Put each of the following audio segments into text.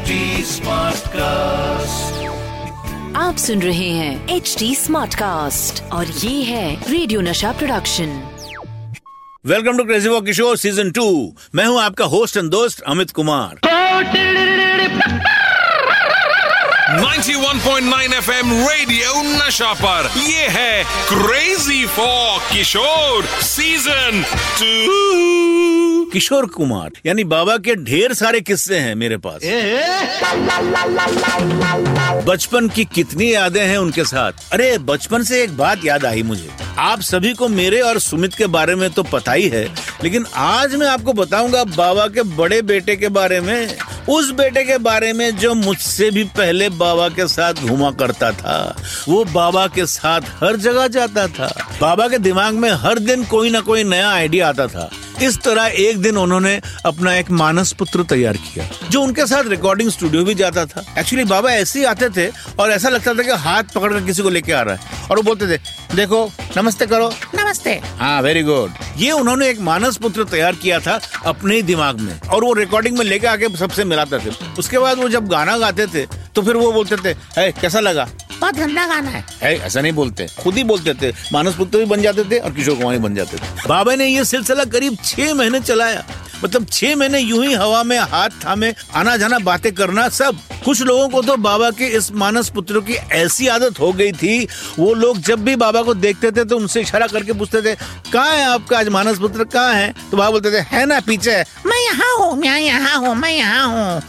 HD cast आप सुन रहे हैं एच डी स्मार्ट कास्ट और ये है radio Nasha production welcome to crazy walk Kishore season two मैं हूँ आपका होस्ट एंड दोस्त अमित कुमार। 91.9 FM रेडियो नशा पर ये है crazy for Kishore season two Kishore Kumar यानी बाबा के ढेर सारे किस्से हैं मेरे पास। बचपन की कितनी यादें हैं उनके साथ। अरे बचपन से एक बात याद आई मुझे। आप सभी को मेरे और सुमित के बारे में तो पता ही है लेकिन आज मैं आपको बताऊँगा बाबा के बड़े बेटे के बारे में उस बेटे के बारे में जो मुझसे भी पहले बाबा के साथ घुमा करता था। वो बाबा के साथ हर जगह जाता था। बाबा के दिमाग में हर दिन कोई ना कोई नया आइडिया आता था। इस तरह एक दिन उन्होंने अपना एक मानस पुत्र तैयार किया जो उनके साथ रिकॉर्डिंग स्टूडियो भी जाता था। एक्चुअली बाबा ऐसे ही आते थे और ऐसा लगता था कि हाथ पकड़ कर किसी को लेके आ रहा है। और वो बोलते थे देखो नमस्ते करो। नमस्ते। हाँ वेरी गुड ये उन्होंने एक मानस पुत्र तैयार किया था अपने ही दिमाग में। और वो रिकॉर्डिंग में लेके आके सबसे मिलाते थे। उसके बाद वो जब गाना गाते थे तो फिर वो बोलते थे कैसा लगा? बहुत गंदा गाना है। ए, ऐसा नहीं बोलते। खुद ही बोलते थे। मानस पुत्र भी बन जाते थे और किशोर कुमार बन जाते थे। बाबा ने ये सिलसिला करीब छह महीने चलाया। मतलब छह महीने यूँ ही हवा में हाथ थामे आना जाना बातें करना सब। कुछ लोगों को तो बाबा के इस मानस पुत्र की ऐसी आदत हो गई थी वो लोग जब भी बाबा को देखते थे तो उनसे इशारा करके पूछते थे कहाँ है आपका आज मानस पुत्र? कहाँ है? तो बाबा बोलते थे है ना पीछे मैं यहाँ हूँ मैं यहाँ हूँ मैं यहाँ हूँ।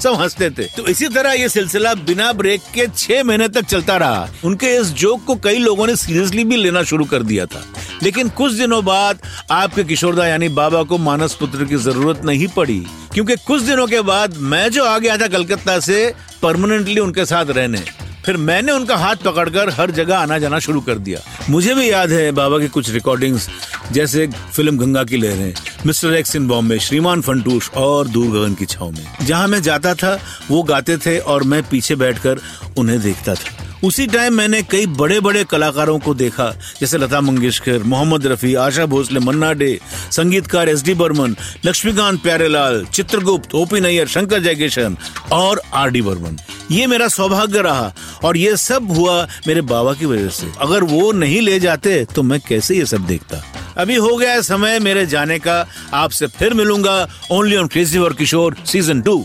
सब हँसते थे। तो इसी तरह ये सिलसिला बिना ब्रेक के छह महीने तक चलता रहा। उनके इस जोक को कई लोगों ने सीरियसली भी लेना शुरू कर दिया था। लेकिन कुछ दिनों बाद आपके किशोरदा यानी बाबा को मानस पुत्र की ज़रूरत नहीं पड़ी क्योंकि कुछ दिनों के बाद मैं जो आ गया था कलकत्ता से परमानेंटली उनके साथ रहने। फिर मैंने उनका हाथ पकड़कर हर जगह आना जाना शुरू कर दिया। मुझे भी याद है बाबा की कुछ रिकॉर्डिंग्स जैसे फ़िल्म गंगा की लहरें, मिस्टर एक्स इन बॉम्बे, श्रीमान फंटूश और दूर गगन की छाव में। जहाँ मैं जाता था, वो गाते थे और मैं पीछे बैठकर उन्हें देखता था। उसी टाइम मैंने कई बड़े बड़े कलाकारों को देखा, जैसे लता मंगेशकर, मोहम्मद रफी, आशा भोसले, मन्ना डे, संगीतकार S D Burman, Laxmikant Pyarelal, Chitragupta O P Nayyar, Shankar Jaikishan और आर डी बर्मन। ये मेरा सौभाग्य रहा और ये सब हुआ मेरे बाबा की वजह से। अगर वो नहीं ले जाते तो मैं कैसे ये सब देखता? अभी हो गया है समय मेरे जाने का। आपसे फिर मिलूँगा ओनली ऑन क्रेजी और किशोर सीज़न टू